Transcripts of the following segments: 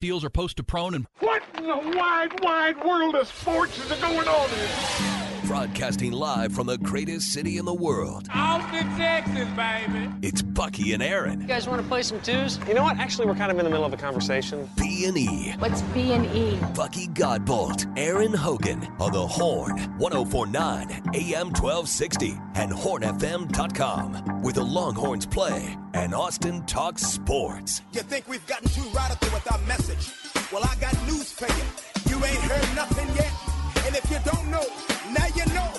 Deals are post to prone and What in the wide, wide world of sports is going on here? Broadcasting live from the greatest city in the world. Austin, Texas, baby. It's Bucky and Aaron. You guys want to play some twos? You know what? Actually, we're kind of in the middle of a conversation. B and E. What's B and E? Bucky Godbolt, Aaron Hogan on the Horn, 1049 AM 1260 and hornfm.com with the Longhorns play and Austin talks sports. You think we've gotten too radical with our message? Well, I got news for you. You ain't heard nothing yet. And if you don't know, now you know.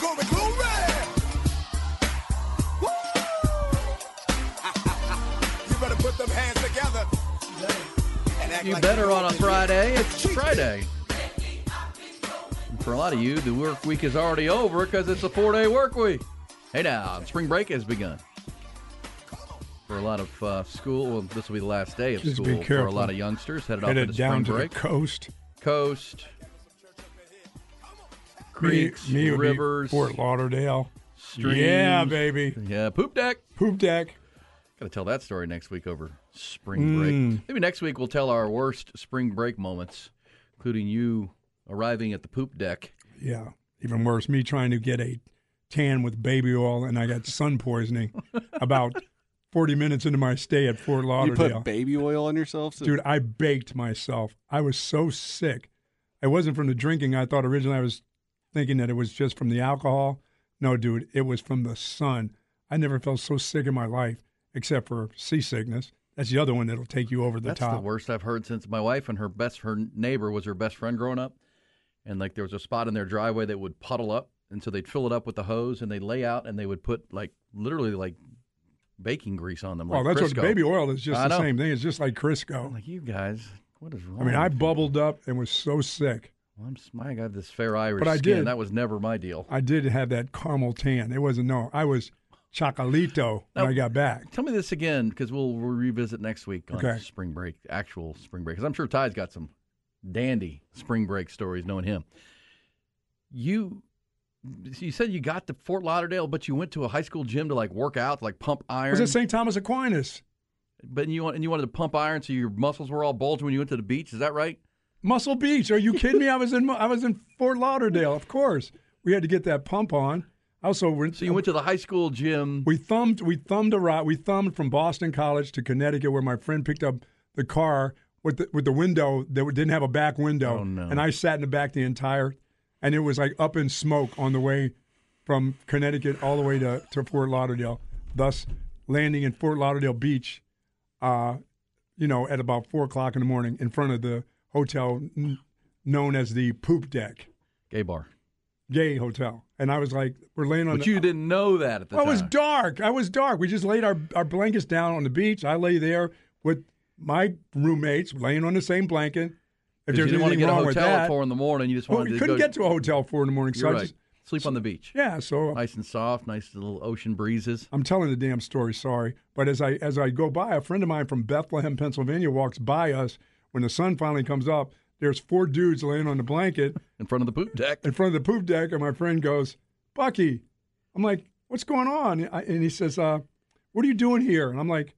Glory, glory! Woo! you better put them hands together. and act You like better know on a what to. Friday. It's Cheat. Friday. For a lot of you, the work week is already over because it's a four day work week. Hey now, spring break has begun. For a lot of uh, school, well, this will be the last day of Just school be for a lot of youngsters headed off Headed into down spring to break. the coast. Coast, Me, creeks, me would be rivers, Fort Lauderdale. streams. Yeah, baby. Yeah, poop deck. Poop deck. Got to tell that story next week over spring break. Mm. Maybe next week we'll tell our worst spring break moments, including you arriving at the poop deck. Yeah. Even worse, me trying to get a tan with baby oil and I got sun poisoning about 40 minutes into my stay at Fort Lauderdale. You put baby oil on yourself? So- Dude, I baked myself. I was so sick. It wasn't from the drinking. I thought originally I was thinking that it was just from the alcohol. No, dude, it was from the sun. I never felt so sick in my life, except for seasickness. That's the other one that'll take you over the That's top. the worst I've heard since my wife and her best her neighbor was her best friend growing up, and like there was a spot in their driveway that would puddle up, and so they'd fill it up with the hose and they'd lay out and they would put like literally like baking grease on them. Like that's Crisco. what baby oil is. Just the same thing. It's just like Crisco. I'm like you guys, what is wrong? I mean, I you? bubbled up and was so sick. Well, I'm I got this fair Irish But I skin. did. That was never my deal. I did have that caramel tan. It wasn't no. I was chocolito when I got back. Tell me this again because we'll, we'll revisit next week on Okay. spring break, actual spring break. Because I'm sure Ty's got some dandy spring break stories, knowing him. You, you said you got to Fort Lauderdale, but you went to a high school gym to like work out, like pump iron. was it St. Thomas Aquinas. but you want and you wanted to pump iron, so your muscles were all bulging when you went to the beach. Is that right? Muscle Beach. Are you kidding me? I was in I was in Fort Lauderdale. Of course, we had to get that pump on. I also went. So you went to the high school gym. We thumbed. We thumbed a ride. We thumbed from Boston College to Connecticut, where my friend picked up the car with the with the window that didn't have a back window, Oh, no. and I sat in the back the entire, and it was like up in smoke on the way from Connecticut all the way to, to Fort Lauderdale. Thus, landing in Fort Lauderdale Beach, uh, you know, at about four o'clock in the morning in front of the hotel n- known as the Poop Deck Gay bar. Gay Hotel, and I was like, we're laying on. But the, you didn't know that at the well, time. it was dark. I was dark. We just laid our, our blankets down on the beach. I lay there with my roommates laying on the same blanket. If there's didn't want to anything get a wrong with hotel that, at four in the morning. You just well, we to couldn't go, get to a hotel four in the morning. So right. just Sleep on the beach. yeah. So uh, Nice and soft, nice little ocean breezes. I'm telling the damn story. Sorry, but as I as I go by, a friend of mine from Bethlehem, Pennsylvania, walks by us. When the sun finally comes up, there's four dudes laying on the blanket in front of the poop deck. in front of the poop deck, and my friend goes, "Bucky," I'm like, "What's going on?" And he says, uh, "What are you doing here?" And I'm like,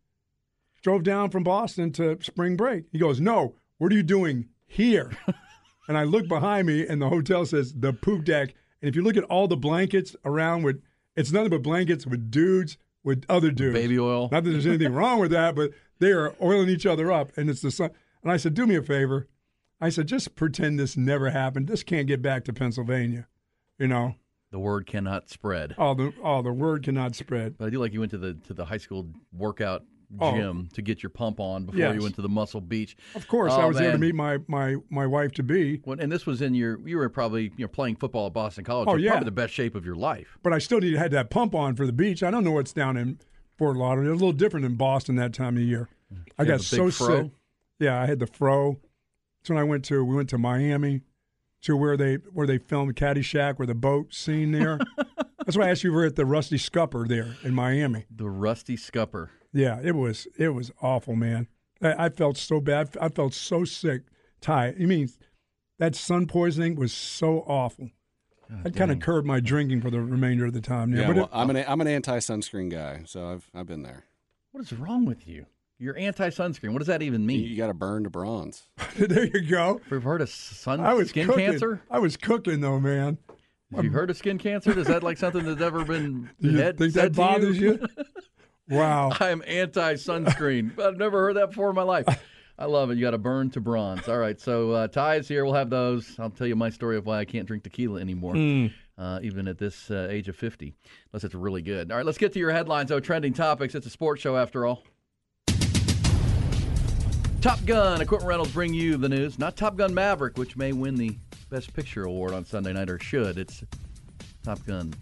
"Drove down from Boston to spring break." He goes, "No, what are you doing here?" and I look behind me, and the hotel says the poop deck. And if you look at all the blankets around, with it's nothing but blankets with dudes with other dudes. Baby oil. Not that there's anything wrong with that, but they are oiling each other up, and it's the sun. And I said, "Do me a favor." I said, "Just pretend this never happened. This can't get back to Pennsylvania." You know, The word cannot spread. oh the oh the word cannot spread. But I do like you went to the to the high school workout Oh. gym to get your pump on before Yes. you went to the Muscle Beach. Of course, I Oh, was there to meet my my my wife to be, and this was in your you were probably you know playing football at Boston College. Oh, so yeah. probably the best shape of your life. but I still need had that pump on for the beach. I don't know what's down in Fort Lauderdale. It was a little different in Boston that time of year. I got so fro? sick. Yeah, I had the fro. That's when I went to. We went to Miami, to where they where they filmed Caddyshack, where the boat scene there. That's why I asked you if were at the Rusty Scupper there in Miami. The rusty scupper. Yeah, it was it was awful, man. I, I felt so bad. I felt so sick. Ty, you mean that sun poisoning was so awful. That kind of curbed my drinking for the remainder of the time. Yeah, but well, it- I'm an I'm an anti sunscreen guy, so I've I've been there. What is wrong with you? You're anti sunscreen. What does that even mean? You, got to burn to bronze. there you go. We've heard of sun I was skin cooking. cancer. I was cooking though, man. Have you heard of skin cancer? Is that like something that's ever been Do you head- think said that to bothers you? wow. I am anti sunscreen. I've never heard that before in my life. I love it. You got to burn to bronze. All right. So uh, ties here. We'll have those. I'll tell you my story of why I can't drink tequila anymore, uh, even at this uh, age of 50, unless it's really good. All right. Let's get to your headlines, though. Trending topics. It's a sports show after all. Top Gun. Equipment Rentals bring you the news. Not Top Gun Maverick, which may win the Best Picture award on Sunday night, or should. It's Top Gun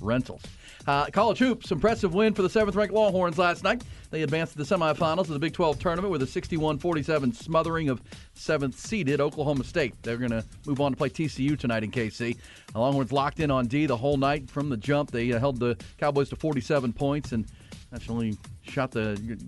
Rentals. Uh, college hoops, impressive win for the seventh ranked Longhorns last night. They advanced to the semifinals of the Big 12 tournament with a 61 47 smothering of seventh seeded Oklahoma State. They're going to move on to play TCU tonight in KC. The Longhorns locked in on D the whole night from the jump. They uh, held the Cowboys to 47 points and actually shot the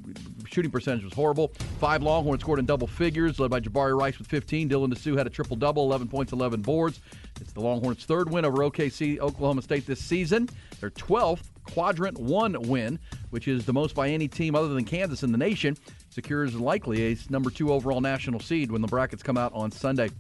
shooting percentage was horrible. Five Longhorns scored in double figures, led by Jabari Rice with 15. Dylan Disu had a triple double, 11 points, 11 boards. It's the Longhorns' third win over OKC Oklahoma State this season. Their 12th quadrant one win, which is the most by any team other than Kansas in the nation. Secures likely a number two overall national seed when the brackets come out on Sunday.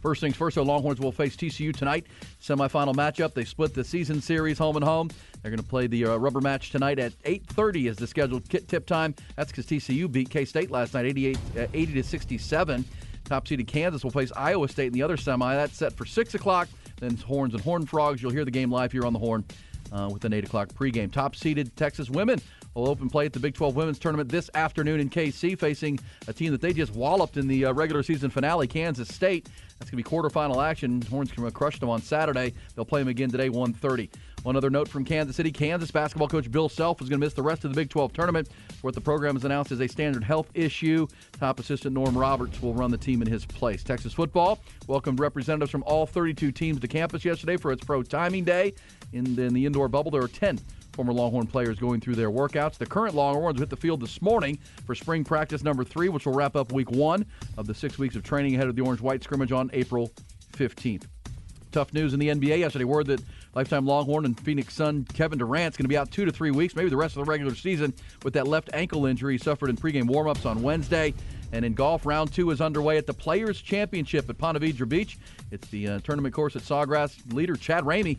First things first, the Longhorns will face TCU tonight. Semifinal matchup. They split the season series home and home. They're going to play the uh, rubber match tonight at 8:30 is the scheduled tip time. That's because TCU beat K-State last night, 88, uh, 80 to 67. Top seeded Kansas will face Iowa State in the other semi. That's set for six o'clock. Then Horns and Horn Frogs. You'll hear the game live here on the Horn uh, with an 8 o'clock pregame. Top seeded Texas women will open play at the Big 12 Women's Tournament this afternoon in KC, facing a team that they just walloped in the uh, regular season finale, Kansas State. That's going to be quarterfinal action. Horns crushed them on Saturday. They'll play them again today, 1:30. One other note from Kansas City: Kansas basketball coach Bill Self is going to miss the rest of the Big 12 tournament. What the program has announced is a standard health issue. Top assistant Norm Roberts will run the team in his place. Texas football welcomed representatives from all 32 teams to campus yesterday for its pro timing day. In, in the indoor bubble, there are 10 former Longhorn players going through their workouts. The current Longhorns hit the field this morning for spring practice number three, which will wrap up week one of the six weeks of training ahead of the Orange White scrimmage on April 15th. Tough news in the NBA yesterday. Word that lifetime Longhorn and Phoenix Sun Kevin Durant's going to be out two to three weeks, maybe the rest of the regular season, with that left ankle injury he suffered in pregame warmups on Wednesday. And in golf, round two is underway at the Players Championship at Ponte Vedra Beach. It's the uh, tournament course at Sawgrass. Leader Chad Ramey,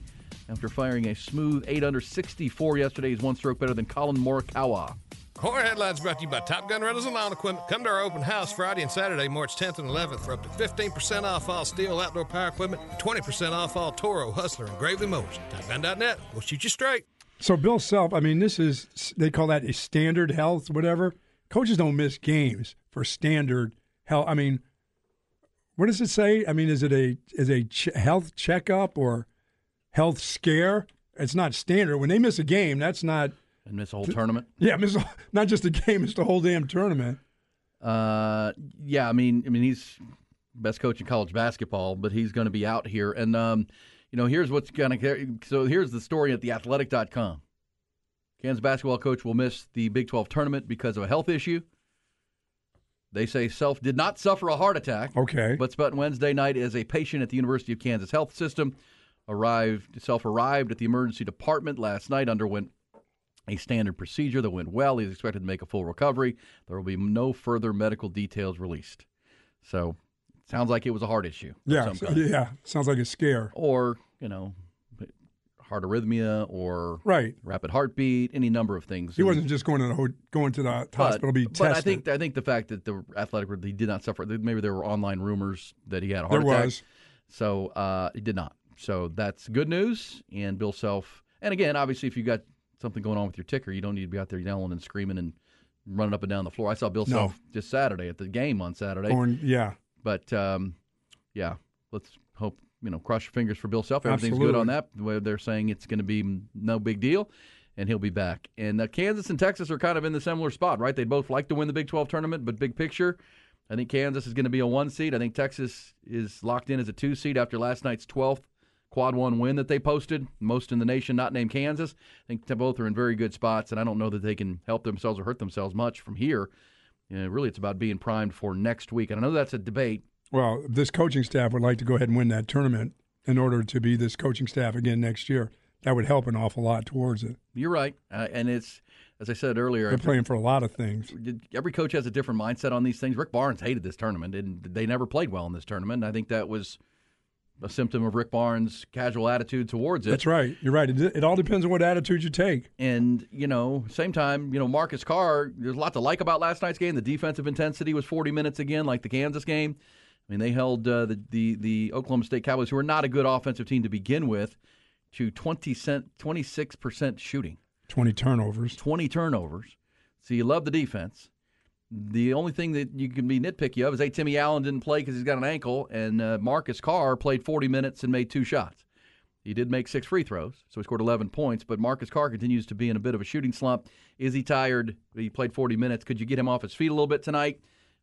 after firing a smooth 8 under 64 yesterday, is one stroke better than Collin Morikawa. Horror Headlines brought to you by Top Gun Rentals and Lawn Equipment. Come to our open house Friday and Saturday, March 10th and 11th for up to 15% off all STIHL outdoor power equipment, 20% off all Toro, Hustler, and Gravely mowers. TopGun.net. We'll shoot you straight. So Bill Self, I mean, this is they call that a standard health, whatever. Coaches don't miss games for standard health. I mean, what does it say? I mean, is it a is a ch- health checkup or health scare? It's not standard. When they miss a game, that's not. And miss a whole tournament. Yeah, miss a, not just a game; it's the whole damn tournament. Uh, yeah, I mean, I mean, he's best coach in college basketball, but he's going to be out here. And um, you know, here's what's going to. So here's the story at theathletic.com. Kansas basketball coach will miss the Big 12 tournament because of a health issue. They say Self did not suffer a heart attack. Okay. But spent Wednesday night as a patient at the University of Kansas Health System. Arrived Self arrived at the emergency department last night. Underwent a standard procedure that went well. He's expected to make a full recovery. There will be no further medical details released. So, sounds like it was a heart issue. Yeah, yeah. Sounds like a scare. Or you know, heart arrhythmia or Right. rapid heartbeat, any number of things. He wasn't just going to the going to the hospital to be but tested. I think I think the fact that the athletic he did not suffer. Maybe there were online rumors that he had a heart There attack. was. So uh, he did not. So that's good news. And Bill Self. And again, obviously, if you've got something going on with your ticker, you don't need to be out there yelling and screaming and running up and down the floor. I saw Bill No. Self just Saturday at the game on Saturday. Or- yeah. But um, yeah, let's hope you know cross your fingers for Bill Self. Everything's good on that. The way they're saying it's going to be no big deal, and he'll be back. And uh, Kansas and Texas are kind of in the similar spot, right? They both like to win the Big 12 tournament, but big picture, I think Kansas is going to be a one seed. I think Texas is locked in as a two seed after last night's 12th quad one win that they posted. Most in the nation not named Kansas. I think both are in very good spots, and I don't know that they can help themselves or hurt themselves much from here. You know, really, it's about being primed for next week. And I know that's a debate. Well, this coaching staff would like to go ahead and win that tournament in order to be this coaching staff again next year. that would help an awful lot towards it. You're right, uh, and it's as I said earlier. They're playing for a lot of things. Every coach has a different mindset on these things. Rick Barnes hated this tournament, and they never played well in this tournament. I think that was a symptom of Rick Barnes' casual attitude towards it. That's right. You're right. It, it all depends on what attitude you take. And you know, same time, you know, Marcus Carr. There's a lot to like about last night's game. The defensive intensity was 40 minutes again, like the Kansas game. I mean, they held uh, the, the the Oklahoma State Cowboys, who are not a good offensive team to begin with, to 20 cent, 26% shooting. 20 turnovers. 20 turnovers. So you love the defense. The only thing that you can be nitpicky of is, hey, Timmy Allen didn't play because he's got an ankle, and uh, Marcus Carr played 40 minutes and made two shots. He did make six free throws, so he scored 11 points, but Marcus Carr continues to be in a bit of a shooting slump. Is he tired? He played 40 minutes. Could you get him off his feet a little bit tonight?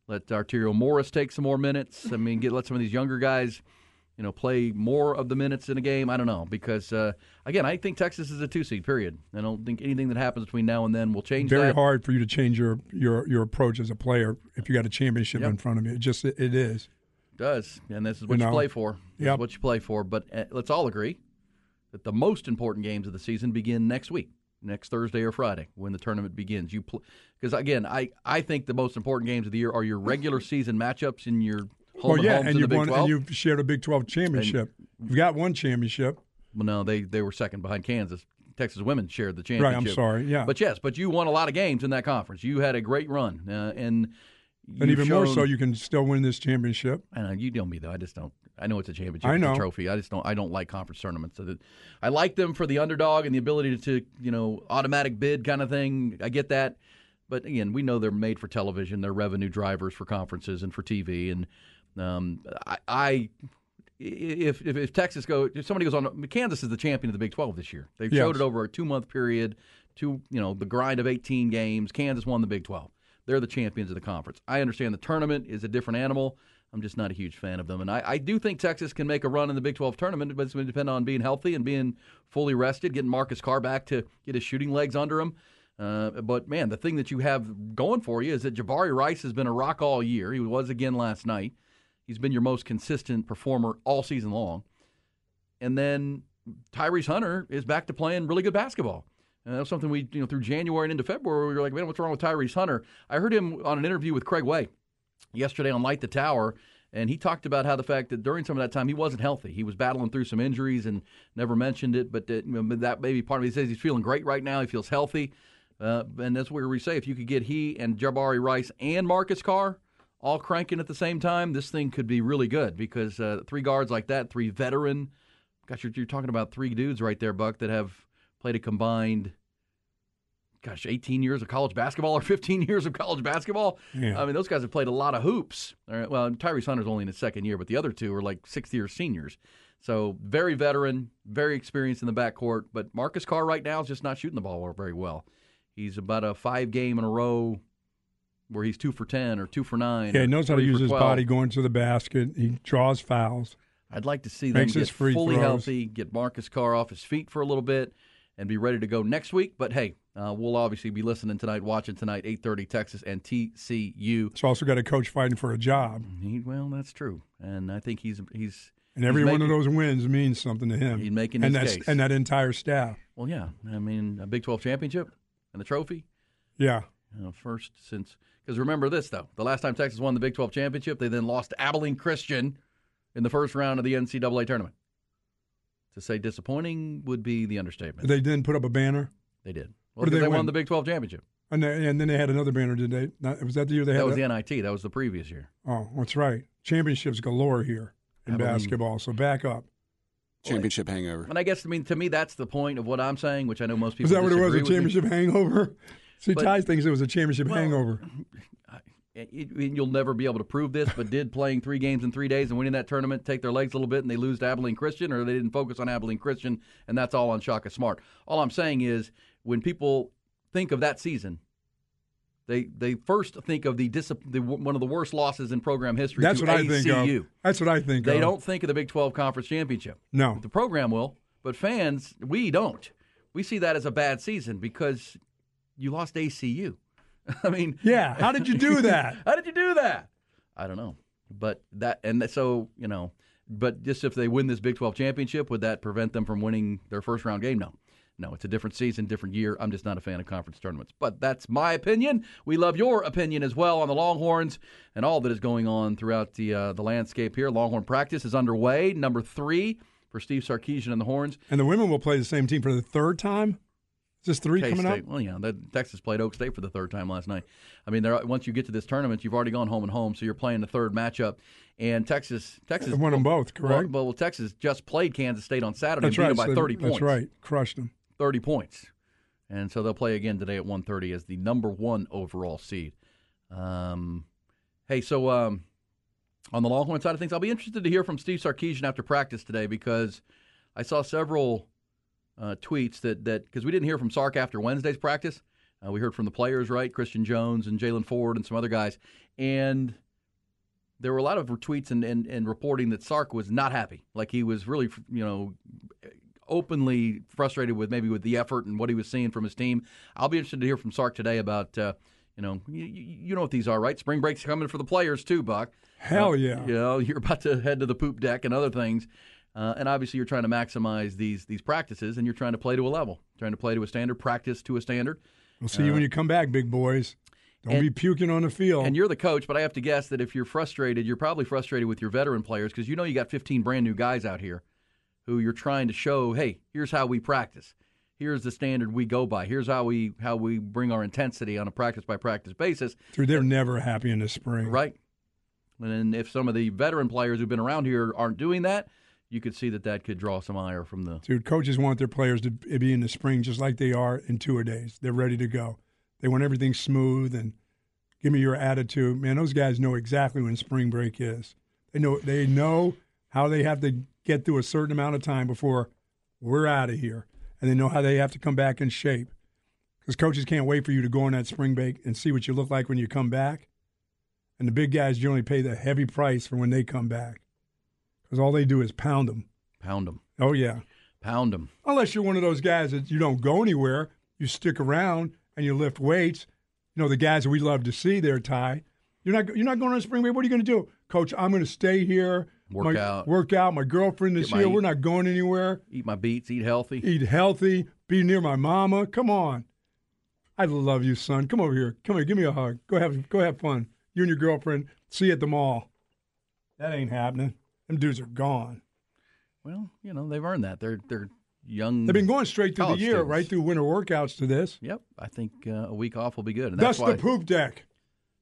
Let Arterio Morris take some more minutes. I mean, get let some of these younger guys – you know, play more of the minutes in a game. I don't know because uh, again, I think Texas is a two seed. Period. I don't think anything that happens between now and then will change. Very that. hard for you to change your your your approach as a player if you got a championship Yep. in front of you. It just it, it is. It does, and this is what You you, know, play for. Yeah, what you play for. But uh, let's all agree that the most important games of the season begin next week, next Thursday or Friday when the tournament begins. You because again, I I think the most important games of the year are your regular season matchups in your well, yeah, and you've won, 12. and you've shared a Big Twelve championship. You've got one championship. Well, no, they they were second behind Kansas. Texas women shared the Right, championship. I'm sorry, yeah. but yes, but you won a lot of games in that conference. You had a great run, uh, and And even more so, you can still win this championship. I know you know me though. I just don't. I know it's a championship. I know. trophy. I just don't. I don't like conference tournaments. I like them for the underdog and the ability to, you know, automatic bid kind of thing. I get that, but again, we know they're made for television. They're revenue drivers for conferences and for TV. And um, I, I if, if if Texas go, if somebody goes on, Kansas is the champion of the Big Twelve this year. They've Yes. showed it over a two month period. to, you know, the grind of eighteen games. Kansas won the Big Twelve. They're the champions of the conference. I understand the tournament is a different animal. I'm just not a huge fan of them. And I, I do think Texas can make a run in the Big 12 tournament, but it's going to depend on being healthy and being fully rested, getting Marcus Carr back to get his shooting legs under him. Uh, but man, the thing that you have going for you is that Jabari Rice has been a rock all year. He was again last night. He's been your most consistent performer all season long. And then Tyrese Hunter is back to playing really good basketball. And that was something we, you know, through January and into February, we were like, man, what's wrong with Tyrese Hunter? I heard him on an interview with Craig Way yesterday on Light the Tower, and he talked about how the fact that during some of that time he wasn't healthy. He was battling through some injuries and never mentioned it, but that, you know, that may be part of it. He says he's feeling great right now. He feels healthy. Uh, and that's where we say if you could get he and Jabari Rice and Marcus Carr all cranking at the same time, this thing could be really good because uh, three guards like that, three veteran, gosh, you're, you're talking about three dudes right there, Buck, that have played a combined, gosh, 18 years of college basketball or 15 years of college basketball. Yeah. I mean, those guys have played a lot of hoops. Right, Well, Tyrese Hunter's only in his second year, but the other two are like sixth year seniors. So very veteran, very experienced in the backcourt. But Marcus Carr right now is just not shooting the ball very well. He's about a five game in a row where he's two for 10 or two for nine. Yeah, he knows how to use his 12. body going to the basket. He draws fouls. I'd like to see them get free fully throws. healthy, get Marcus Carr off his feet for a little bit, and be ready to go next week. But hey, uh, we'll obviously be listening tonight, watching tonight, eight thirty Texas and TCU. It's also got a coach fighting for a job, He, well, that's true, and I think he's he's and every one of those wins means something to him. He's making and his that's case. and that entire staff. Well, yeah, I mean a Big Twelve championship and the trophy. Yeah, You know, first since because remember this though, the last time Texas won the Big Twelve championship, they then lost to Abilene Christian in the first round of the NCAA tournament. To say disappointing would be the understatement. they didn't put up a banner, They did. What Well, did they they, won win? the Big 12 championship. and they, and then they had another banner. Did they? Not, was that the year they had? That was that? the NIT. That was the previous year. oh, that's right. Championships galore here in Abilene. basketball. So back up. Championship hangover. And I guess I mean to me that's the point of what I'm saying, which I know most people. Was that what it was? A disagree with championship hangover? See, But- Ty thinks it was a championship Well, hangover. It- it- you'll never be able to prove this, but did playing three games in three days and winning that tournament take their legs a little bit and they lose to Abilene Christian, or they didn't focus on Abilene Christian, and that's all on Shaka Smart. All I'm saying is when people think of that season, they they first think of the, dis- the one of the worst losses in program history. That's what I think ACU. of. That's what I think They of. don't think of the Big 12 Conference Championship. No. The program will, but fans, we don't. We see that as a bad season because you lost ACU. I mean, Yeah. How did you do that? how did you do that? I don't know. But that and so, you know, But just if they win this Big 12 championship, would that prevent them from winning their first round game? No. No, it's a different season, different year. I'm just not a fan of conference tournaments. But that's my opinion. We love your opinion as well on the Longhorns and all that is going on throughout the uh, the landscape here. Longhorn practice is underway. Number three for Steve Sarkisian and the Horns. And the women will play the same team for the third time. Is this three coming K-State. up? Well, yeah, that, Texas played Oak State for the third time last night. I mean, once you get to this tournament, you've already gone home and home, so you're playing the third matchup. And Texas, Texas They won them both, correct? Well, well, Texas just played Kansas State on Saturday That's and beat right. them by so they- 30 points. That's right. Crushed them. 30 points. And so they'll play again today at 1:30 as the number one overall seed. Um, hey, so um, on the Longhorn side of things, I'll be interested to hear from Steve Sarkisian after practice today because I saw several uh, tweets that that because we didn't hear from Sark after Wednesday's practice. Uh, we heard from the players, right? Christian Jones and Jaylan Ford and some other guys, and there were a lot of tweets and, and, and reporting that Sark was not happy, like he was really, you know, openly frustrated with maybe with the effort and what he was seeing from his team. I'll be interested to hear from Sark today about, uh, you know, you, you know what these are, right? Spring break's coming for the players too, Buck. Hell Uh, yeah. You know, you're about to head to the poop deck and other things. Uh, and obviously, you're trying to maximize these these practices, and you're trying to play to a level, trying to play to a standard, practice to a standard. We'll see you when you come back, big boys. Don't and- be puking on the field. And you're the coach, but I have to guess that if you're frustrated, you're probably frustrated with your veteran players because you know you got 15 brand new guys out here who you're trying to show, hey, here's how we practice. Here's the standard we go by. Here's how we how we bring our intensity on a practice by practice basis. Dude, they're never happy in the spring. Right. And if some of the veteran players who've been around here aren't doing that, you could see that that could draw some ire from the. Dude, coaches want their players to be in the spring just like they are in tour days. They're ready to go. They want everything smooth and give me your attitude. Man, those guys know exactly when spring break is. They know they know how they have to get through a certain amount of time before we're out of here, and they know how they have to come back in shape. Because coaches can't wait for you to go on that spring break and see what you look like when you come back. And the big guys generally pay the heavy price for when they come back, because all they do is pound them. Pound them. Oh yeah. Pound them. Unless you're one of those guys that you don't go anywhere, you stick around and you lift weights. You know the guys that we love to see there, Ty. You're not you're not going on spring break. What are you going to do, Coach? I'm going to stay here, Work my, out. work out. My girlfriend is here. We're not going anywhere. Eat my beets, eat healthy. Eat healthy. Be near my mama. Come on. I love you, son. Come over here. Come here. Give me a hug. Go have go have fun. You and your girlfriend. See you at the mall. That ain't happening. Them dudes are gone. Well, you know they've earned that. They're they're young. They've been going straight through the year, students. right through winter workouts to this. Yep, I think uh, a week off will be good. And that's Thus why, the poop deck.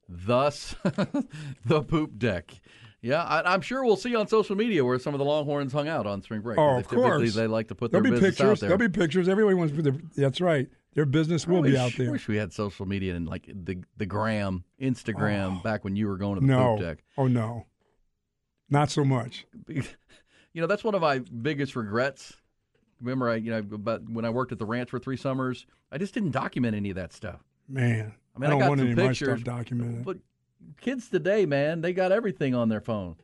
Thus, the poop deck. Yeah, I, I'm sure we'll see on social media where some of the Longhorns hung out on spring break. Oh, They of course. They like to put There'll their be business pictures. out there. There'll be pictures. Everybody wants to put their. That's right. Their business will I be wish, out there. I wish we had social media and like the the gram, Instagram back when you were going to the no. poop deck. Oh no. Not so much. You know, that's one of my biggest regrets. Remember, I you know, but when I worked at the ranch for three summers, I just didn't document any of that stuff. Man. I mean, I don't got want some any of my pictures, stuff documented. But kids today, man, they got everything on their phone.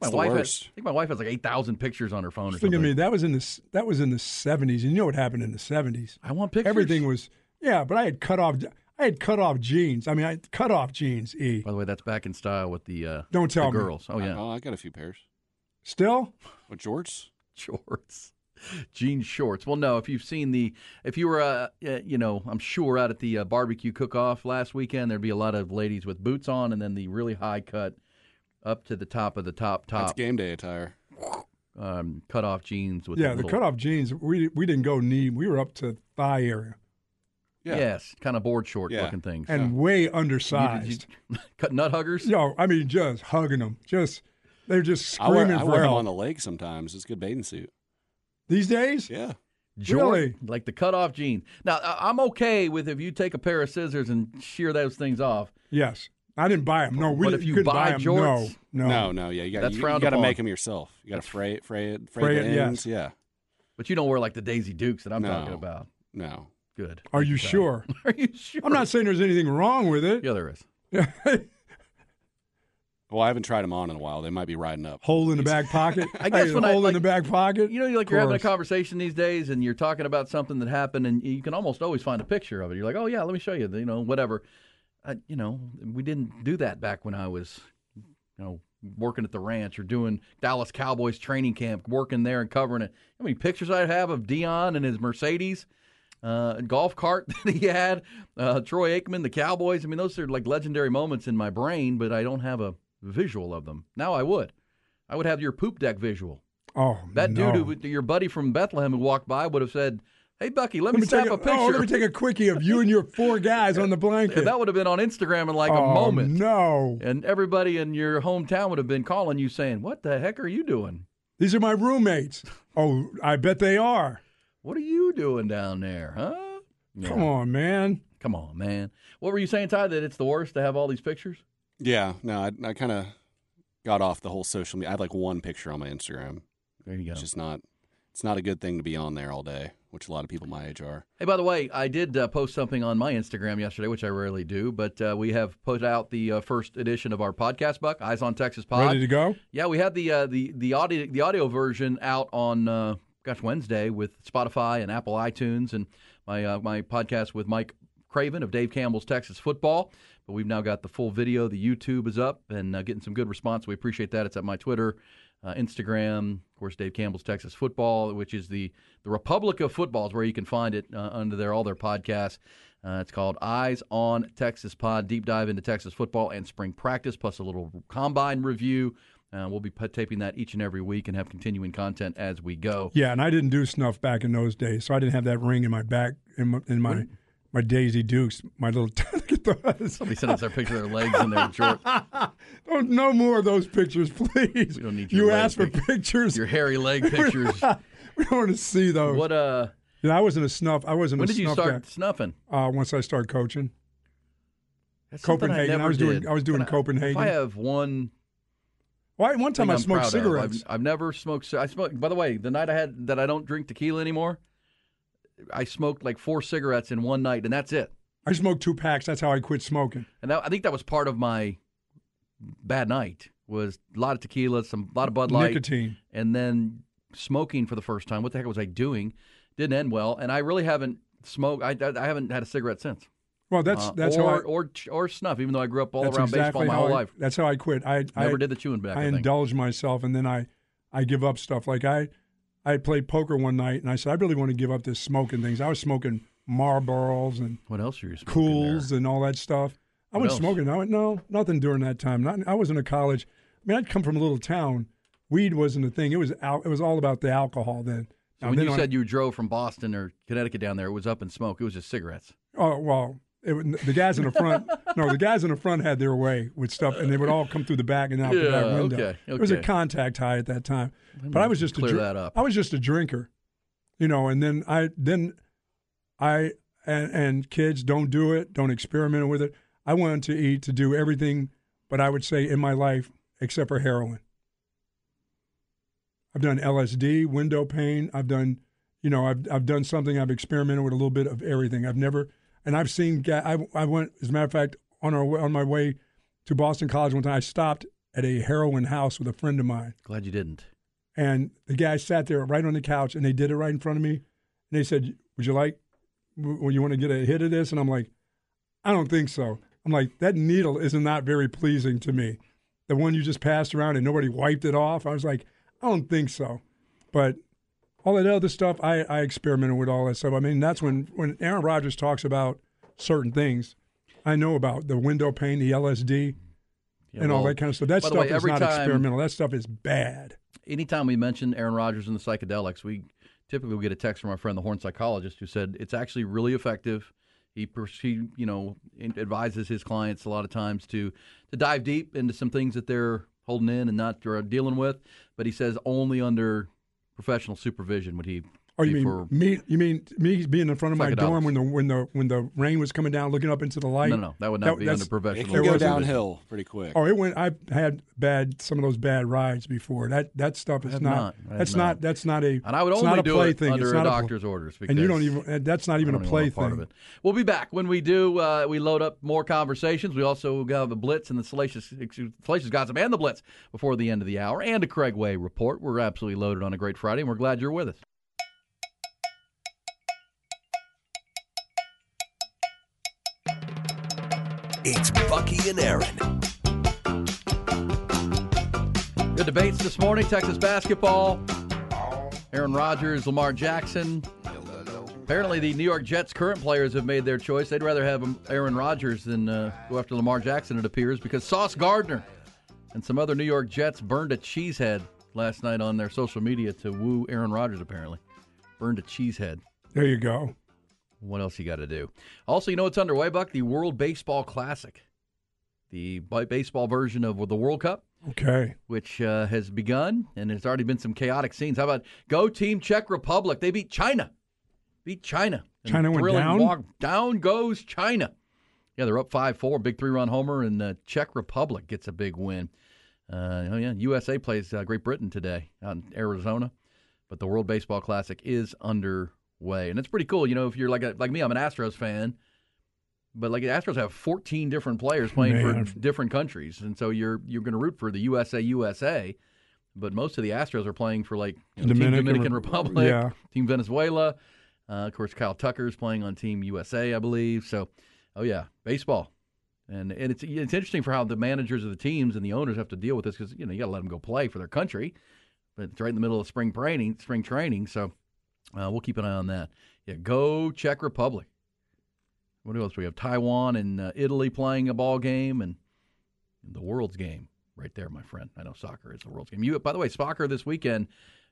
My wife worst. Has, I think my wife has like eight thousand pictures on her phone or Think of something. me. That was in the that was in the seventies. And you know what happened in the seventies? I want pictures. Everything was yeah, but I had cut off. I had cut off jeans. I mean, I had cut off jeans. E. By the way, that's back in style with the uh, Don't tell the me. girls. Oh yeah, Oh, I got a few pairs. Still, What jorts? shorts, jean shorts. Well, no, if you've seen the, if you were, uh, uh, you know, I'm sure out at the uh, barbecue cook-off last weekend, there'd be a lot of ladies with boots on, and then the really high cut up to the top of the top That's top game day attire. um, cut off jeans with yeah, the, the cut off jeans. We we didn't go knee. We were up to thigh area Yeah. Yes, kind of board short Yeah. looking things. and way undersized. you- cut nut huggers. Yo, I mean, just hugging them. Just they're just I wear, screaming I for wear them help. on the leg sometimes. It's a good bathing suit. These days, Yeah. Jordan, Really? like the cut off jeans. Now I- I'm okay with if you take a pair of scissors and shear those things off. yes. I didn't buy them. No, we But if you couldn't buy them. jorts- no, no, No, no, yeah. You got That's you, frowned got to make them yourself. You got to fray it, fray it, fray, Fray the it, yes. Yeah. But you don't wear like the Daisy Dukes that I'm No. talking about. No. Good. Are you Ty. sure? Are you sure? I'm not saying there's anything wrong with it. Yeah, there is. Well, I haven't tried them on in a while. They might be riding up. hole in the back pocket. I guess Hey, when I, hole like- in the back pocket. You know, like you're having a conversation these days, and you're talking about something that happened, and you can almost always find a picture of it. You're like, oh yeah, let me show you. You know, whatever. Uh, you know, we didn't do that back when I was, you know, working at the ranch or doing Dallas Cowboys training camp, working there and covering it. How many pictures I have of Dion and his Mercedes? Uh, golf cart that he had, uh, Troy Aikman, the Cowboys. I mean, those are like legendary moments in my brain, but I don't have a visual of them. Now I would. I would have your poop deck visual. Oh, That no. dude, who, your buddy from Bethlehem who walked by, would have said, "Hey, Bucky, let, Let me me snap take a, a, picture." oh, let me take a quickie of you and your four guys on the blanket. And that would have been on Instagram in like a oh, moment. No, And everybody in your hometown would have been calling you saying, "What the heck are you doing? these are my roommates. Oh, I bet they are. What are you doing down there, huh?" Yeah. Come on, man. Come on, man. What were you saying, Ty? That it's the worst to have all these pictures? Yeah, no, I, I kind of got off the whole social media. I have like one picture on my Instagram. There you go. It's just not. It's not a good thing to be on there all day, which a lot of people my age are. Hey, by the way, I did uh, post something on my Instagram yesterday, which I rarely do, but uh, we have put out the uh, first edition of our podcast, Buck Eyes on Texas Pod. Ready to go? Yeah, we had the uh, the the audio the audio version out on uh, gosh Wednesday with Spotify and Apple iTunes and my uh, my podcast with Mike Craven of Dave Campbell's Texas Football. But we've now got the full video. The YouTube is up and uh, getting some good response. We appreciate that. It's at my Twitter, uh, Instagram, of course, Dave Campbell's Texas Football, which is the the Republic of Football is where you can find it uh, under there all their podcasts. Uh, it's called Eyes on Texas Pod, deep dive into Texas football and spring practice, plus a little combine review. Uh, we'll be taping that each and every week and have continuing content as we go. Yeah, and I didn't do snuff back in those days, so I didn't have that ring in my back in my in my, my Daisy Dukes. My little look at those. Somebody sent us our picture of their legs and their shorts. Oh, no more of those pictures, please. We don't need your you leg asked for pic- pictures. Your hairy leg pictures. we don't want to see those. What uh? Yeah, I wasn't a snuff. I wasn't When a did you start guy. snuffing? Uh, once I started coaching. That's Copenhagen. I never was doing- I was doing But Copenhagen. If I have one Well, one time I I'm smoked cigarettes. I've, I've never smoked. I smoked. By the way, the night I had that I don't drink tequila anymore, I smoked like four cigarettes in one night, and that's it. I smoked two packs. That's how I quit smoking. And that, I think that was part of my bad night. Was a lot of tequila, some a lot of Bud Light, Nicotine. and then smoking for the first time. What the heck was I doing? Didn't end well, and I really haven't smoked. I, I, I haven't had a cigarette since. Well, that's Uh, that's or, how I. or or snuff. Even though I grew up all around exactly baseball my whole I, life, That's how I quit. I never I, did the chewing back. I I indulge myself, and then I I give up stuff. Like I I played poker one night, and I said I really want to give up this smoking things. I was smoking Marlboros and What else are you smoking Cools and all that stuff. I was smoking. I went no, nothing during that time. Not, I wasn't a college. I mean, I'd come from a little town. Weed wasn't a thing. It was al- it was all about the alcohol then. So Now, when then you when I- said you drove from Boston or Connecticut down there, it was up in smoke. It was just cigarettes. Oh well, it, the guys in the front. no, the guys in the front had their way with stuff, and they would all come through the back and out the back window. okay, It was a contact high at that time, but I was just clear a that up. I was just a drinker, you know. And then I then I and and kids don't do it, don't experiment with it. I wanted to eat to do everything, but I would say in my life except for heroin. I've done LSD, window pane. I've done, you know, I've I've done something. I've experimented with a little bit of everything. I've never, and I've seen. I I went as a matter of fact on our on my way to Boston College one time. I stopped at a heroin house with a friend of mine, Glad you didn't. and the guy sat there right on the couch, and they did it right in front of me, and they said, "Would you like? Well, you want to get a hit of this?" And I'm like, "I don't think so." I'm like, "That needle is not very pleasing to me." The one you just passed around and nobody wiped it off. I was like, "I don't think so," but all that other stuff, I, I experimented with all that stuff. I mean, that's when when Aaron Rodgers talks about certain things, I know about the window pane, the LSD, Yeah, and all that kind of stuff. That stuff way, is not time- experimental. That stuff is bad. Anytime we mention Aaron Rodgers and the psychedelics, we typically we get a text from our friend, the horn psychologist, who said it's actually really effective. He, he you know, advises his clients a lot of times to to dive deep into some things that they're holding in and not dealing with. But he says only under professional supervision would he. Oh, you be mean me? You mean me being in front of my dorm when the when the when the rain was coming down, looking up into the light? No, no, that would not be that's- under professional It There can go wasn't- downhill pretty quick. Oh, it went. I've had bad some of those bad rides before. That that stuff is not. not. That's not. not. That's not a. And I would it's only not a do play it thing. under it's a not a doctor's orders. Because and you don't even. That's not even a don't play want part thing. of it. We'll be back when we do. Uh, we load up more conversations. We also have the Blitz and the Salacious, Salacious Gossip and the Blitz before the end of the hour, and a Craig Way report. We're absolutely loaded on a great Friday, and we're glad you're with us. It's Bucky and Aaron. Good debates this morning. Texas basketball. Aaron Rodgers, Lamar Jackson. Apparently, the New York Jets' current players have made their choice. They'd rather have Aaron Rodgers than uh, go after Lamar Jackson, it appears, because Sauce Gardner and some other New York Jets burned a cheesehead last night on their social media to woo Aaron Rodgers, apparently. Burned a cheesehead. There you go. What else you got to do? Also, you know what's underway, Buck? The World Baseball Classic, the baseball version of the World Cup. Okay. Which uh, has begun, and there's already been some chaotic scenes. How about Go Team Czech Republic? They beat China. Beat China. China went down? Walk. Down goes China. Yeah, they're up 5 4. Big three run homer, and the Czech Republic gets a big win. Uh, oh, yeah. USA plays uh, Great Britain today out in Arizona. But the World Baseball Classic is underway. And it's pretty cool. You know, if you're like a, like me, I'm an Astros fan. But like the Astros have 14 different players playing Man. for different countries, and so you're you're going to root for the USA USA. But most of the Astros are playing for like you know, Dominican, Team Dominican Republic, yeah. Team Venezuela. Uh, of course, Kyle Tucker's playing on Team USA, I believe. So, oh yeah, baseball, and and it's it's interesting for how the managers of the teams and the owners have to deal with this because you know you got to let them go play for their country, but it's right in the middle of spring training, spring training. So, uh, we'll keep an eye on that. Yeah, go Czech Republic. What else? We have Taiwan and uh, Italy playing a ball game, and, and, the world's game right there, my friend. I know soccer is the world's game. You, by the way, soccer this weekend,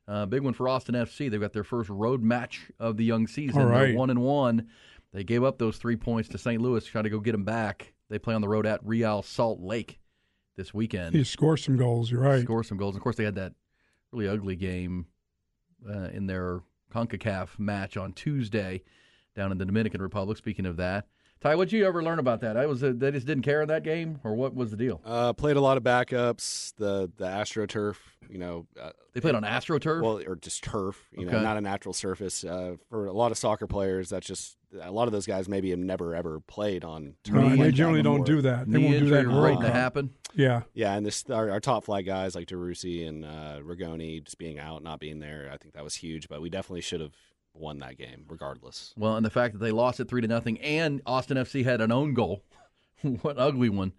uh, big one for Austin FC. They've got their first road match of the young season. All right. They're one and one. They gave up those three points to St. Louis, trying to go get them back. They play on the road at Real Salt Lake this weekend. He score some goals. You're right. Score some goals. Of course, they had that really ugly game uh, in their Concacaf match on Tuesday down in the Dominican Republic. Speaking of that, Ty, what did you ever learn about that? I was uh, they just didn't care in that game, or what was the deal? Uh, played a lot of backups. The the AstroTurf, you know, uh, they played on AstroTurf, well, or just turf, you okay. know, not a natural surface. Uh, for a lot of soccer players, that's just a lot of those guys maybe have never ever played on turf. No, like they generally don't do that. They Knee won't do that. Right to happen. Yeah, yeah, and this our, our top flight guys like Driussi and uh, Rigoni just being out, not being there. I think that was huge, but we definitely should have won that game regardless. Well, and the fact that they lost it three to nothing, and Austin FC had an own goal, what ugly one,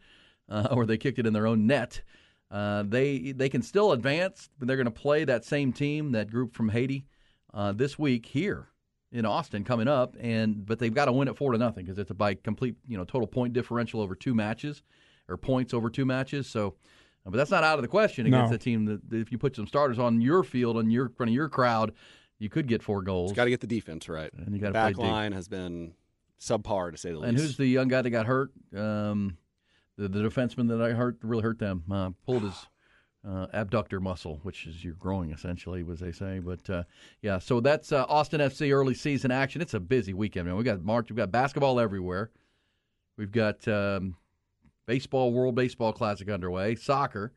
uh, or they kicked it in their own net. Uh, they they can still advance, but they're going to play that same team, that group from Haiti, uh, this week here in Austin coming up, and but they've got to win it four to nothing because it's a by complete you know total point differential over two matches or points over two matches. So, but that's not out of the question against no. a team that, that, if you put some starters on your field and your front of your crowd, you could get four goals. Got to get the defense right. And you got to back line has been subpar to say the least. And who's the young guy that got hurt? Um, the, the defenseman that I hurt really hurt them. Uh, pulled his uh, abductor muscle, which is your groin essentially, as they say. But uh, yeah, so that's uh, Austin FC early season action. It's a busy weekend. Man, we got March. We've got basketball everywhere. We've got um, baseball, World Baseball Classic underway, soccer.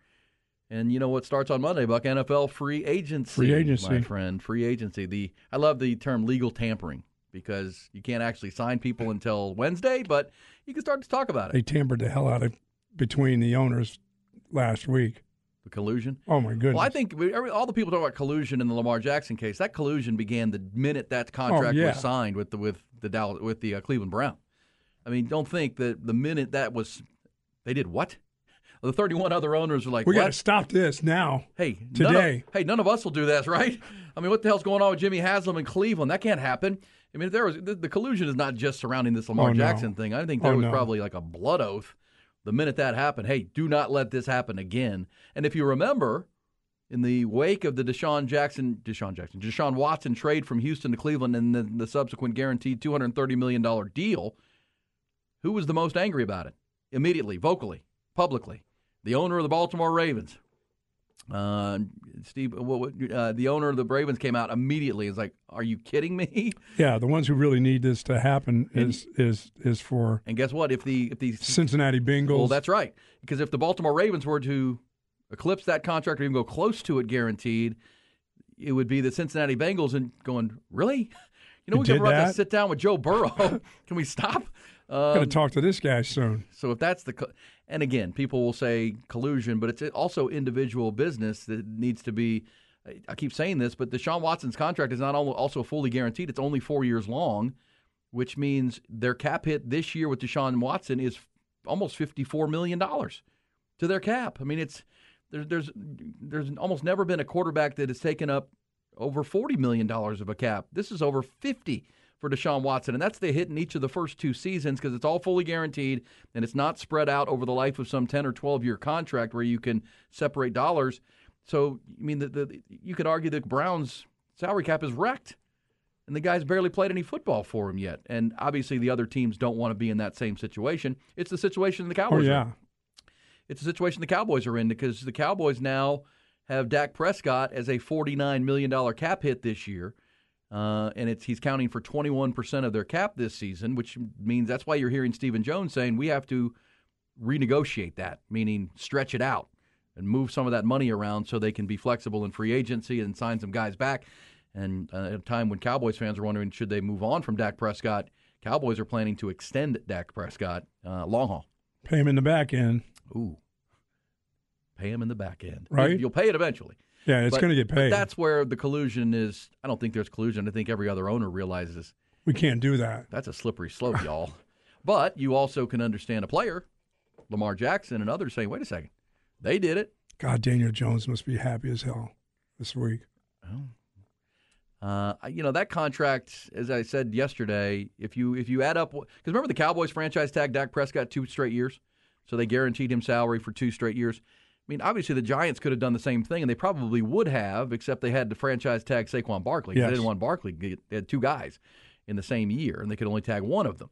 And you know what starts on Monday, Buck? NFL free agency. Free agency, my friend. Free agency. The I love the term legal tampering because you can't actually sign people until Wednesday, but you can start to talk about it. They tampered the hell out of between the owners last week. The collusion. Oh my goodness! Well, I think all the people talk about collusion in the Lamar Jackson case. That collusion began the minute that contract oh, yeah. was signed with the with the Dallas, with the uh, Cleveland Brown. I mean, don't think that the minute that was, they did what? The 31 other owners are like, we got to stop this now. Hey, today. None of, hey, none of us will do this, right? I mean, what the hell's going on with Jimmy Haslam in Cleveland? That can't happen. I mean, there was the, the collusion is not just surrounding this Lamar oh, Jackson no. thing. I think there oh, was no. probably like a blood oath the minute that happened. Hey, do not let this happen again. And if you remember, in the wake of the Deshaun Jackson, Deshaun Jackson, Deshaun Watson trade from Houston to Cleveland and then the subsequent guaranteed $230 million deal, who was the most angry about it? Immediately, vocally, publicly the owner of the Baltimore Ravens. Uh, Steve, uh, the owner of the Ravens came out immediately. Is like, "Are you kidding me?" Yeah, the ones who really need this to happen is and, is is for. And guess what? If the if the Cincinnati Bengals, well, that's right. Because if the Baltimore Ravens were to eclipse that contract or even go close to it, guaranteed, it would be the Cincinnati Bengals and going, "Really? You know, we can have to sit down with Joe Burrow. can we stop?" Um, Got to talk to this guy soon. So if that's the, and again, people will say collusion, but it's also individual business that needs to be. I keep saying this, but Deshaun Watson's contract is not also fully guaranteed. It's only four years long, which means their cap hit this year with Deshaun Watson is almost fifty-four million dollars to their cap. I mean, it's There's there's there's almost never been a quarterback that has taken up over forty million dollars of a cap. This is over fifty for Deshaun Watson, and that's the hit in each of the first two seasons because it's all fully guaranteed and it's not spread out over the life of some ten or twelve year contract where you can separate dollars. So I mean, the, the you could argue that Brown's salary cap is wrecked and the guy's barely played any football for him yet. And obviously, the other teams don't want to be in that same situation. It's the situation the Oh Cowboys. Are yeah. in. It's the situation the Cowboys are in because the Cowboys now have Dak Prescott as a forty-nine million dollar cap hit this year, uh, and it's he's counting for twenty-one percent of their cap this season, which means that's why you're hearing Stephen Jones saying we have to renegotiate that, meaning stretch it out and move some of that money around so they can be flexible in free agency and sign some guys back. And uh, at a time when Cowboys fans are wondering should they move on from Dak Prescott, Cowboys are planning to extend Dak Prescott uh, long haul. Pay him in the back end. Ooh, pay him in the back end. Right. You'll pay it eventually. Yeah, it's going to get but paid. that's where the collusion is. I don't think there's collusion. I think every other owner realizes we can't do that. that's a slippery slope, y'all. But you also can understand a player, Lamar Jackson and others saying, wait a second, they did it. God, Daniel Jones must be happy as hell this week. Uh, you know that contract, as I said yesterday, if you if you add up, because remember the Cowboys franchise tag Dak Prescott two straight years, so they guaranteed him salary for two straight years. I mean, obviously the Giants could have done the same thing, and they probably would have, except they had to franchise tag Saquon Barkley. Yes. They didn't want Barkley. They had two guys in the same year, and they could only tag one of them.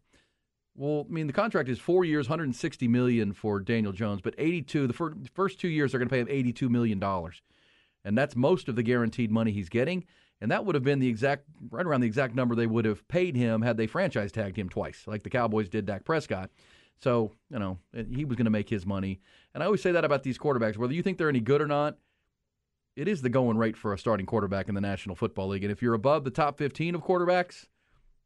Well, I mean, the contract is four years, 160 million for Daniel Jones, but 82. The fir- first two years they're going to pay him 82 million dollars, and that's most of the guaranteed money he's getting. And that would have been the exact right around the exact number they would have paid him had they franchise tagged him twice, like the Cowboys did Dak Prescott. So you know he was going to make his money. And I always say that about these quarterbacks, whether you think they're any good or not. It is the going rate for a starting quarterback in the National Football League, and if you're above the top 15 of quarterbacks,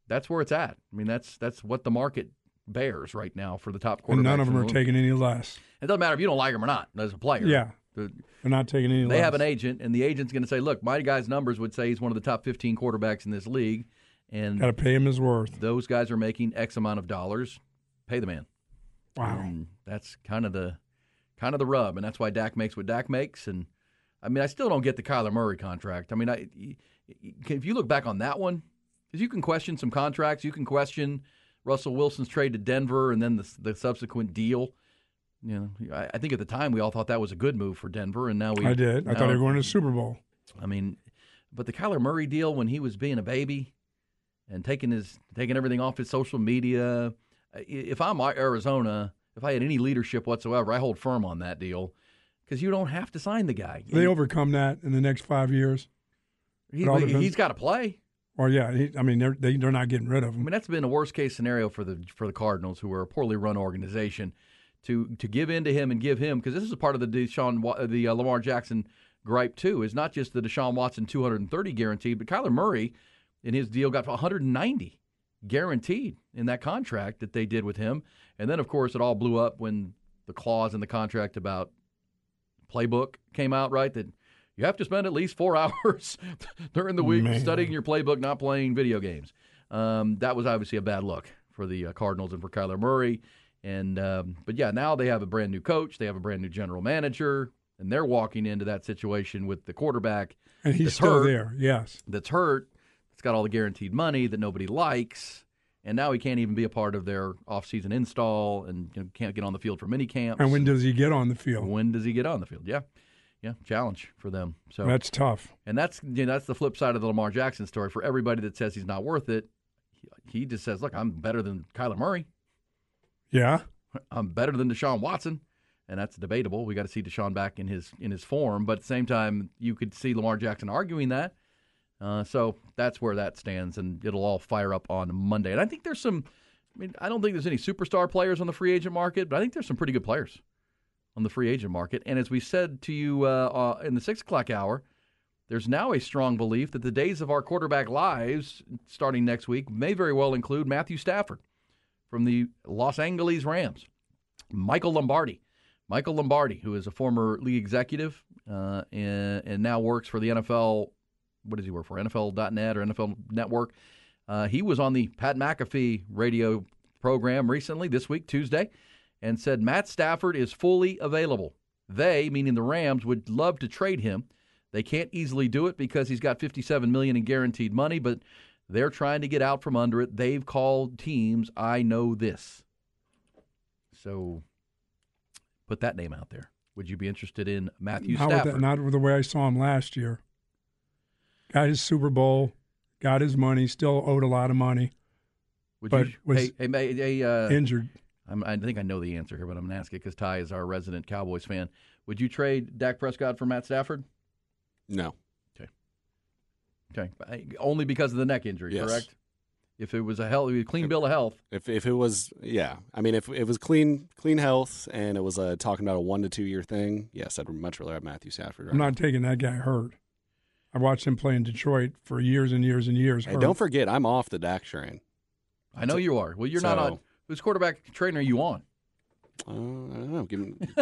that's where it's at. I mean, that's that's what the market bears right now for the top quarterbacks. And none of them the are taking any less. It doesn't matter if you don't like them or not as a player. Yeah. The- They're not taking any they less. have an agent, and the agent's going to say, "Look, my guy's numbers would say he's one of the top 15 quarterbacks in this league, and Got to pay him his worth. those guys are making X amount of dollars. Pay the man." Wow. And that's kind of the kind of the rub, and that's why Dak makes what Dak makes. And I mean, I still don't get the Kyler Murray contract. I mean, I, if you look back on that one, because you can question some contracts, you can question Russell Wilson's trade to Denver, and then the, the subsequent deal. You know, I, I think at the time we all thought that was a good move for Denver, and now we. I did. I now- thought they were going to the Super Bowl. I mean, but the Kyler Murray deal when he was being a baby and taking his taking everything off his social media. If I'm Arizona, if I had any leadership whatsoever, I hold firm on that deal because you don't have to sign the guy. They overcome that in the next five years. he, it all depends. has got to play. Or yeah, he, I mean they're they, they're not getting rid of him. I mean, that's been a worst case scenario for the for the Cardinals, who are a poorly run organization, to to give in to him and give him because this is a part of the Deshaun the uh, Lamar Jackson gripe too. Is not just the Deshaun Watson 230 guaranteed, but Kyler Murray in his deal got 190 guaranteed in that contract that they did with him, and then of course it all blew up when the clause in the contract about playbook came out. Right that. You have to spend at least four hours during the week Man. studying your playbook, not playing video games. Um, that was obviously a bad look for the uh, Cardinals and for Kyler Murray. And um, but yeah, now they have a brand new coach, they have a brand new general manager, and they're walking into that situation with the quarterback And he's still hurt, there. Yes. That's hurt. Got all the guaranteed money that nobody likes, and now he can't even be a part of their offseason install, and you know, can't get on the field for mini camps. And when does he get on the field? when does he get on the field? Yeah, yeah, challenge for them. So That's tough. and that's you know, that's the flip side of the Lamar Jackson story. For everybody that says he's not worth it, he, he just says, "Look, I'm better than Kyler Murray. Yeah. I'm better than Deshaun Watson." And that's debatable. We got to see Deshaun back in his in his form, but at the same time, you could see Lamar Jackson arguing that. Uh, so that's where that stands, and it'll all fire up on Monday. And I think there's some. I mean, I don't think there's any superstar players on the free agent market, but I think there's some pretty good players on the free agent market. And as we said to you uh, uh, in the six o'clock hour, there's now a strong belief that the days of our quarterback lives, starting next week, may very well include Matthew Stafford from the Los Angeles Rams, Michael Lombardi. Michael Lombardi, who is a former league executive uh, and, and now works for the NFL. What does he work for? NFL.net or NFL Network. Uh, he was on the Pat McAfee radio program recently, this week, Tuesday, and said Matt Stafford is fully available They, meaning the Rams, would love to trade him. They can't easily do it because he's got 57 million in guaranteed money, but they're trying to get out from under it. They've called teams, I know this. So put that name out there. Would you be interested in Matthew Not with, Stafford? that, not with the way I saw him last year. Got his Super Bowl, got his money, still owed a lot of money, Would but you, was hey, hey, hey, hey, uh, injured. I'm, I think I know the answer here, but I'm going to ask it because Ty is our resident Cowboys fan. Would you trade Dak Prescott for Matt Stafford? No. Okay, Okay. only because of the neck injury, Yes. correct? If it was a health, a clean bill of health, If if it was yeah, I mean if it was clean clean health and it was uh, talking about a one to two year thing, yes, I'd much rather have Matthew Stafford. I'm not taking that guy hurt. I watched him play in Detroit for years and years and years. Hey, don't forget, I'm off the Dak train. I know you are. Well, you're not on. Whose quarterback trainer are you on? Uh, I don't know. Give him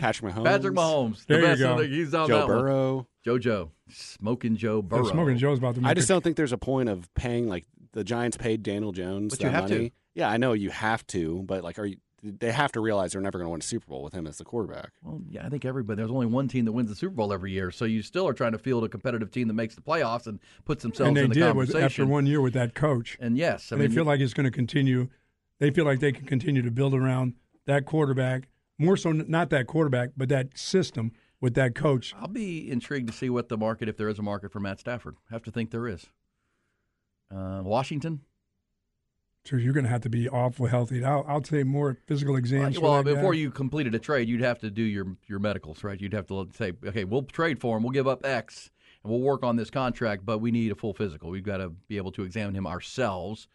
Patrick Mahomes. Patrick Mahomes. There the you best go. of the, he's on Joe that one. Burrow. JoJo, smoking Joe Yeah, Smoking Joe's about to make I just a- don't think there's a point of paying like the Giants paid Daniel Jones But that you have to. Yeah, I know you have to, but like, are you? They have to realize they're never going to win a Super Bowl with him as the quarterback. Well, yeah, I think everybody. There's only one team that wins the Super Bowl every year, so you still are trying to field a competitive team that makes the playoffs and puts themselves and they in the did with, after one year with that coach. and yes, I And mean, they feel like it's going to continue. They feel like they can continue to build around that quarterback. More so, not that quarterback, but that system with that coach. I'll be intrigued to see what the market, if there is a market for Matt Stafford. have to think there is. Uh, Washington. So you're going to have to be awful healthy. I'll, I'll say more physical exams. well, before guy. you completed a trade, you'd have to do your your medicals, right? You'd have to say, okay, we'll trade for him, we'll give up X, and we'll work on this contract, but we need a full physical. We've got to be able to examine him ourselves.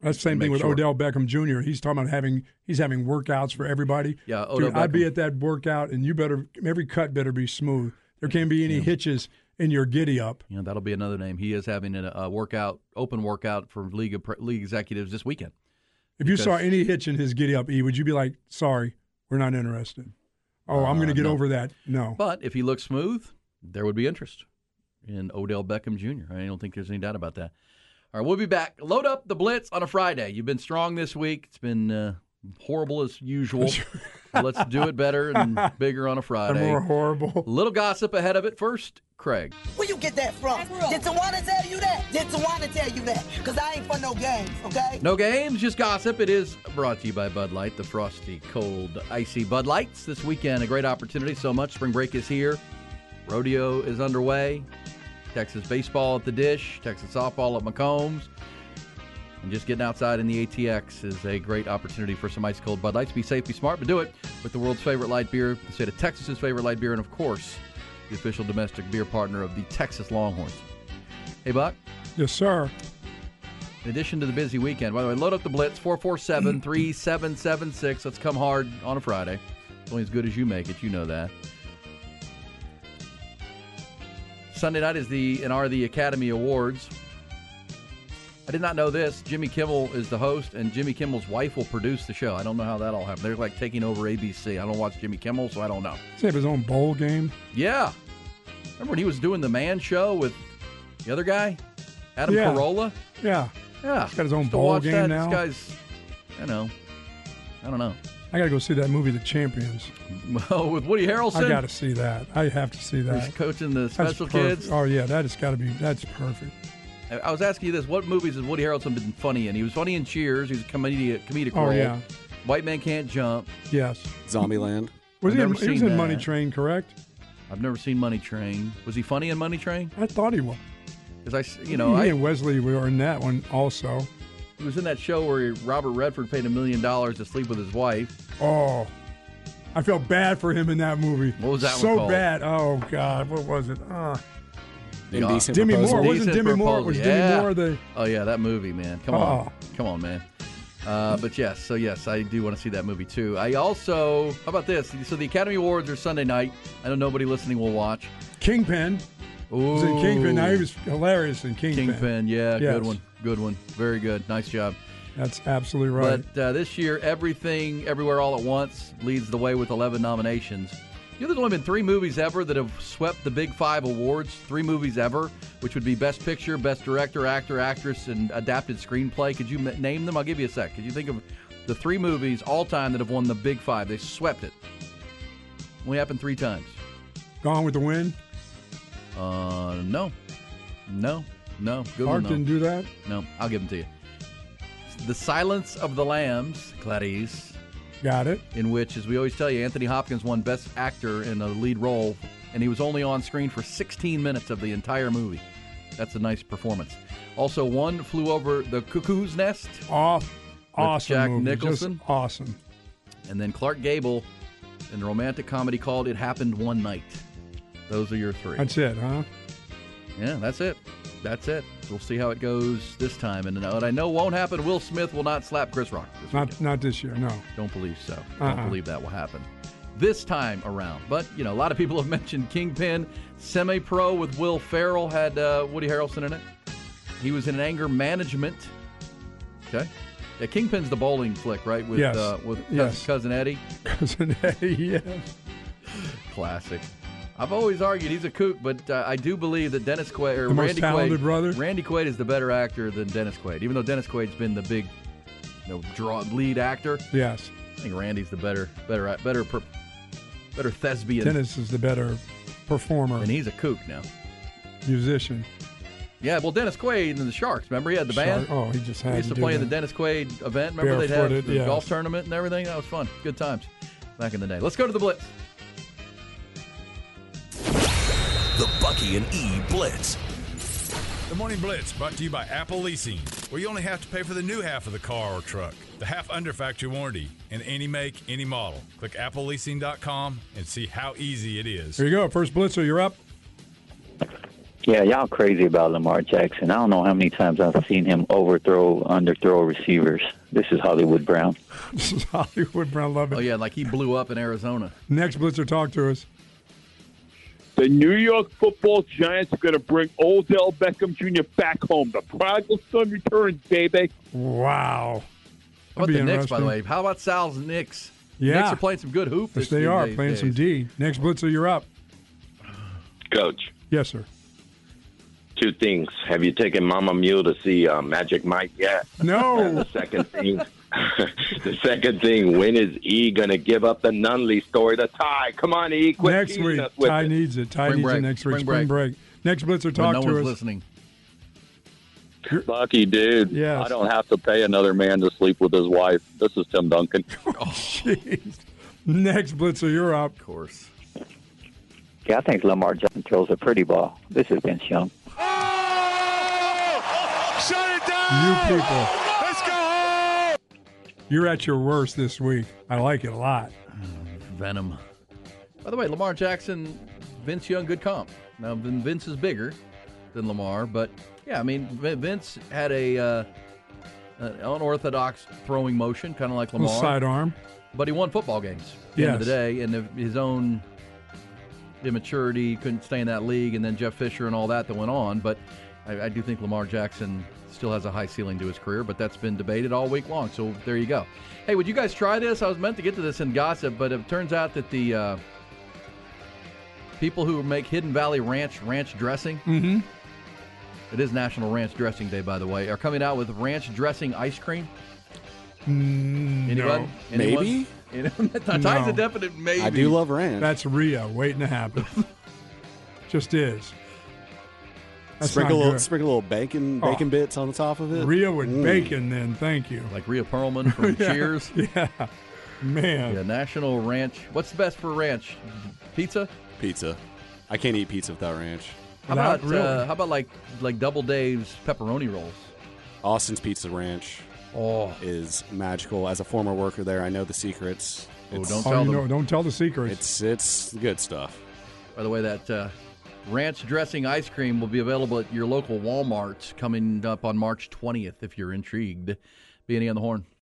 That's the same thing with sure. Odell Beckham Jr. He's talking about having he's having workouts for everybody. Yeah, Dude, Odell I'd be at that workout, and you better every cut better be smooth. There can't be any hitches in your giddy up. You know, that'll be another name. He is having a, a workout, open workout for league league executives this weekend. If you saw any hitch in his giddy up, E, would you be like, "Sorry, we're not interested"? Oh, I'm going to get Uh, no. over that. No. But if he looks smooth, there would be interest in Odell Beckham Jr. I don't think there's any doubt about that. All right, we'll be back. Load up the Blitz on a Friday. You've been strong this week. It's been uh, horrible as usual. Let's do it better and bigger on a I'm Friday. more horrible. Little gossip ahead of it. First, Craig. Where you get that from? Did Tawana tell you that? Did Tawana tell you that? Because I ain't for no games, okay? No games, just gossip. It is brought to you by Bud Light, the frosty, cold, icy Bud Lights. This weekend, a great opportunity. So much. Spring break is here. Rodeo is underway. Texas baseball at the dish. Texas softball at McCombs. And just getting outside in the ATX is a great opportunity for some ice cold Bud Lights. Be safe, be smart, but do it with the world's favorite light beer, the state of Texas's favorite light beer, and of course, the official domestic beer partner of the Texas Longhorns. Hey, Buck. Yes, sir. In addition to the busy weekend, by the way, load up the Blitz 447 3776. Let's come hard on a Friday. It's only as good as you make it. You know that. Sunday night is the and are the Academy Awards. I did not know this. Jimmy Kimmel is the host, and Jimmy Kimmel's wife will produce the show. I don't know how that all happened. They're like taking over ABC. I don't watch Jimmy Kimmel, so I don't know. Does he have his own bowl game? Yeah. Remember when he was doing the man show with the other guy? Adam Yeah. Carolla? Yeah. Yeah. He's got his own bowl game that, now. This guy's, I know. I don't know. I got to go see that movie, The Champions. Well, oh, with Woody Harrelson, I got to see that. I have to see that. he's coaching the special kids. Oh yeah, that has got to be. That's perfect. I- I was asking you this: What movies has Woody Harrelson been funny in? He was funny in Cheers. He was a comedic, comedic Oh role. yeah. White Man Can't Jump. Yes. Zombieland. Was I've he? In, never he was seen in Money. Train, correct? I've never seen Money Train. Was he funny in Money Train? I thought he was. Because I, you know, he I, and Wesley were in that one also. he was in that show where Robert Redford paid a million dollars to sleep with his wife. Oh, I felt bad for him in that movie. What was that one So called? bad. Oh God, what was it? Uh, Indecent Demi proposal. Moore. wasn't Decent Demi Moore- Proposal. was Demi. Moore the- Oh yeah, that movie, man. Come on, Oh. come on, man. Uh, but yes, so yes, I do want to see that movie too. I also, how about this? So the Academy Awards are Sunday night. I know nobody listening will watch. Kingpin. Ooh, Was in Kingpin. Now he was hilarious in Kingpin. Kingpin. Yeah, Yes. good one, good one, very good, nice job. That's absolutely right. But uh, this year, everything, everywhere, all at once leads the way with 11 nominations. You know, there's only been three movies ever that have swept the Big Five awards. Three movies ever, which would be Best Picture, Best Director, Actor, Actress, and Adapted Screenplay. Could you m- name them? I'll give you a sec. Could you think of the three movies all time that have won the Big Five? They swept it. Only happened three times. Gone with the Wind. Uh, no, no, no. Good Art one, didn't do that. No, I'll give them to you. The Silence of the Lambs, Clarice, Got it. in which, as we always tell you, Anthony Hopkins won Best Actor in a lead role, and he was only on screen for 16 minutes of the entire movie. That's a nice performance. Also, one flew over the cuckoo's nest, Off. Awesome. Jack movie. Nicholson. Just awesome. and then Clark Gable in the romantic comedy called It Happened One Night. Those are your three. That's it, huh? Yeah, that's it. That's it. We'll see how it goes this time. And what I know won't happen, Will Smith will not slap Chris Rock this weekend. Not not this year. No. Don't believe so. Uh-uh. Don't believe that will happen this time around. But you know, a lot of people have mentioned Kingpin, semi-pro with Will Ferrell had uh, Woody Harrelson in it. He was in anger management. Okay, yeah, Kingpin's the bowling flick, right? With Yes. uh, with cousin, Yes. cousin Eddie. Cousin Eddie, yes. Classic. I've always argued he's a kook, but uh, I do believe that Dennis Quaid or The most Randy talented Quaid, brother? Randy Quaid is the better actor than Dennis Quaid. Even though Dennis Quaid's been the big, you know, draw lead actor, Yes. I think Randy's the better, better, better, per, better thespian. Dennis is the better performer, and he's a kook now. musician. Yeah, well, Dennis Quaid and the Sharks. Remember, he had the band. Shark- oh, he just had We used to to play in the. Dennis Quaid event. Remember, they'd have the yes. golf tournament and everything. That was fun. Good times back in the day. Let's go to the Blitz. The Bucky and E Blitz. The Morning Blitz brought to you by Apple Leasing, where you only have to pay for the new half of the car or truck, the half under factory warranty, in any make, any model. Click appleleasing.com and see how easy it is. Here you go. First blitzer, you're up. Yeah, y'all crazy about Lamar Jackson. I don't know how many times I've seen him overthrow, underthrow receivers. This is Hollywood Brown. This is Hollywood Brown. Love it. Oh yeah, like he blew up in Arizona. Next blitzer, talk to us. The New York Football Giants are going to bring Odell Beckham Jr. back home. The prodigal son returns, baby. Wow. How about the be Knicks, by the way? How about Sal's Knicks? Yeah. Knicks are playing some good hoop. Yes, this they these are days- playing some. D. Next blitzer, you're up. Coach, Yes, sir. two things. Have you taken Mama Mule to see uh, Magic Mike yet? No. And the second thing, the second thing, when is E going to give up the Nunley story to Ty? Come on, E, quit next teasing week, us with Ty it. needs it. Ty Spring needs break. it next week. Spring Spring break. Next blitzer, When talk no to one's us. listening. Bucky, dude. Yes. I don't have to pay another man to sleep with his wife. This is Tim Duncan. Oh, jeez. Next blitzer, you're up. Of course. Yeah, I think Lamar Jackson throws a pretty ball. This is Vince Young. Shut it down! You people. Let's go home! You're at your worst this week. I like it a lot. Venom. By the way, Lamar Jackson, Vince Young, good comp. Now, Vince is bigger than Lamar, but yeah, I mean, Vince had a uh, an unorthodox throwing motion, kind of like Little Lamar. sidearm. But he won football games at the end of the day, and his own immaturity couldn't stay in that league, and then Jeff Fisher and all that that went on. But I, I do think Lamar Jackson still has a high ceiling to his career, but that's been debated all week long. So there you go. Hey, would you guys try this? I was meant to get to this in gossip, but it turns out that the uh, people who make Hidden Valley Ranch ranch dressing. Mm-hmm. It is National Ranch Dressing Day, by the way. Are coming out with ranch dressing ice cream. Mm, Anyone? no. Anyone? Maybe? Ty's No. a definite maybe. I do love ranch. That's Rhea waiting to happen. Just is. That's sprinkle a little, good. sprinkle a little bacon Oh. bacon bits on the top of it. Rhea with Mm. bacon, then thank you. Like Rhea Perlman from Yeah, Cheers. Yeah, man. Yeah, National Ranch. What's the best for ranch? Pizza? Pizza. I can't eat pizza without ranch. How Not about really. uh, how about like like Double Dave's pepperoni rolls? Austin's Pizza Ranch Oh, is magical. As a former worker there, I know the secrets. Oh, don't Oh, tell you them. know, don't tell the secrets. It's it's good stuff. By the way, that uh, ranch dressing ice cream will be available at your local Walmart coming up on March 20th if you're intrigued. B&E on the horn.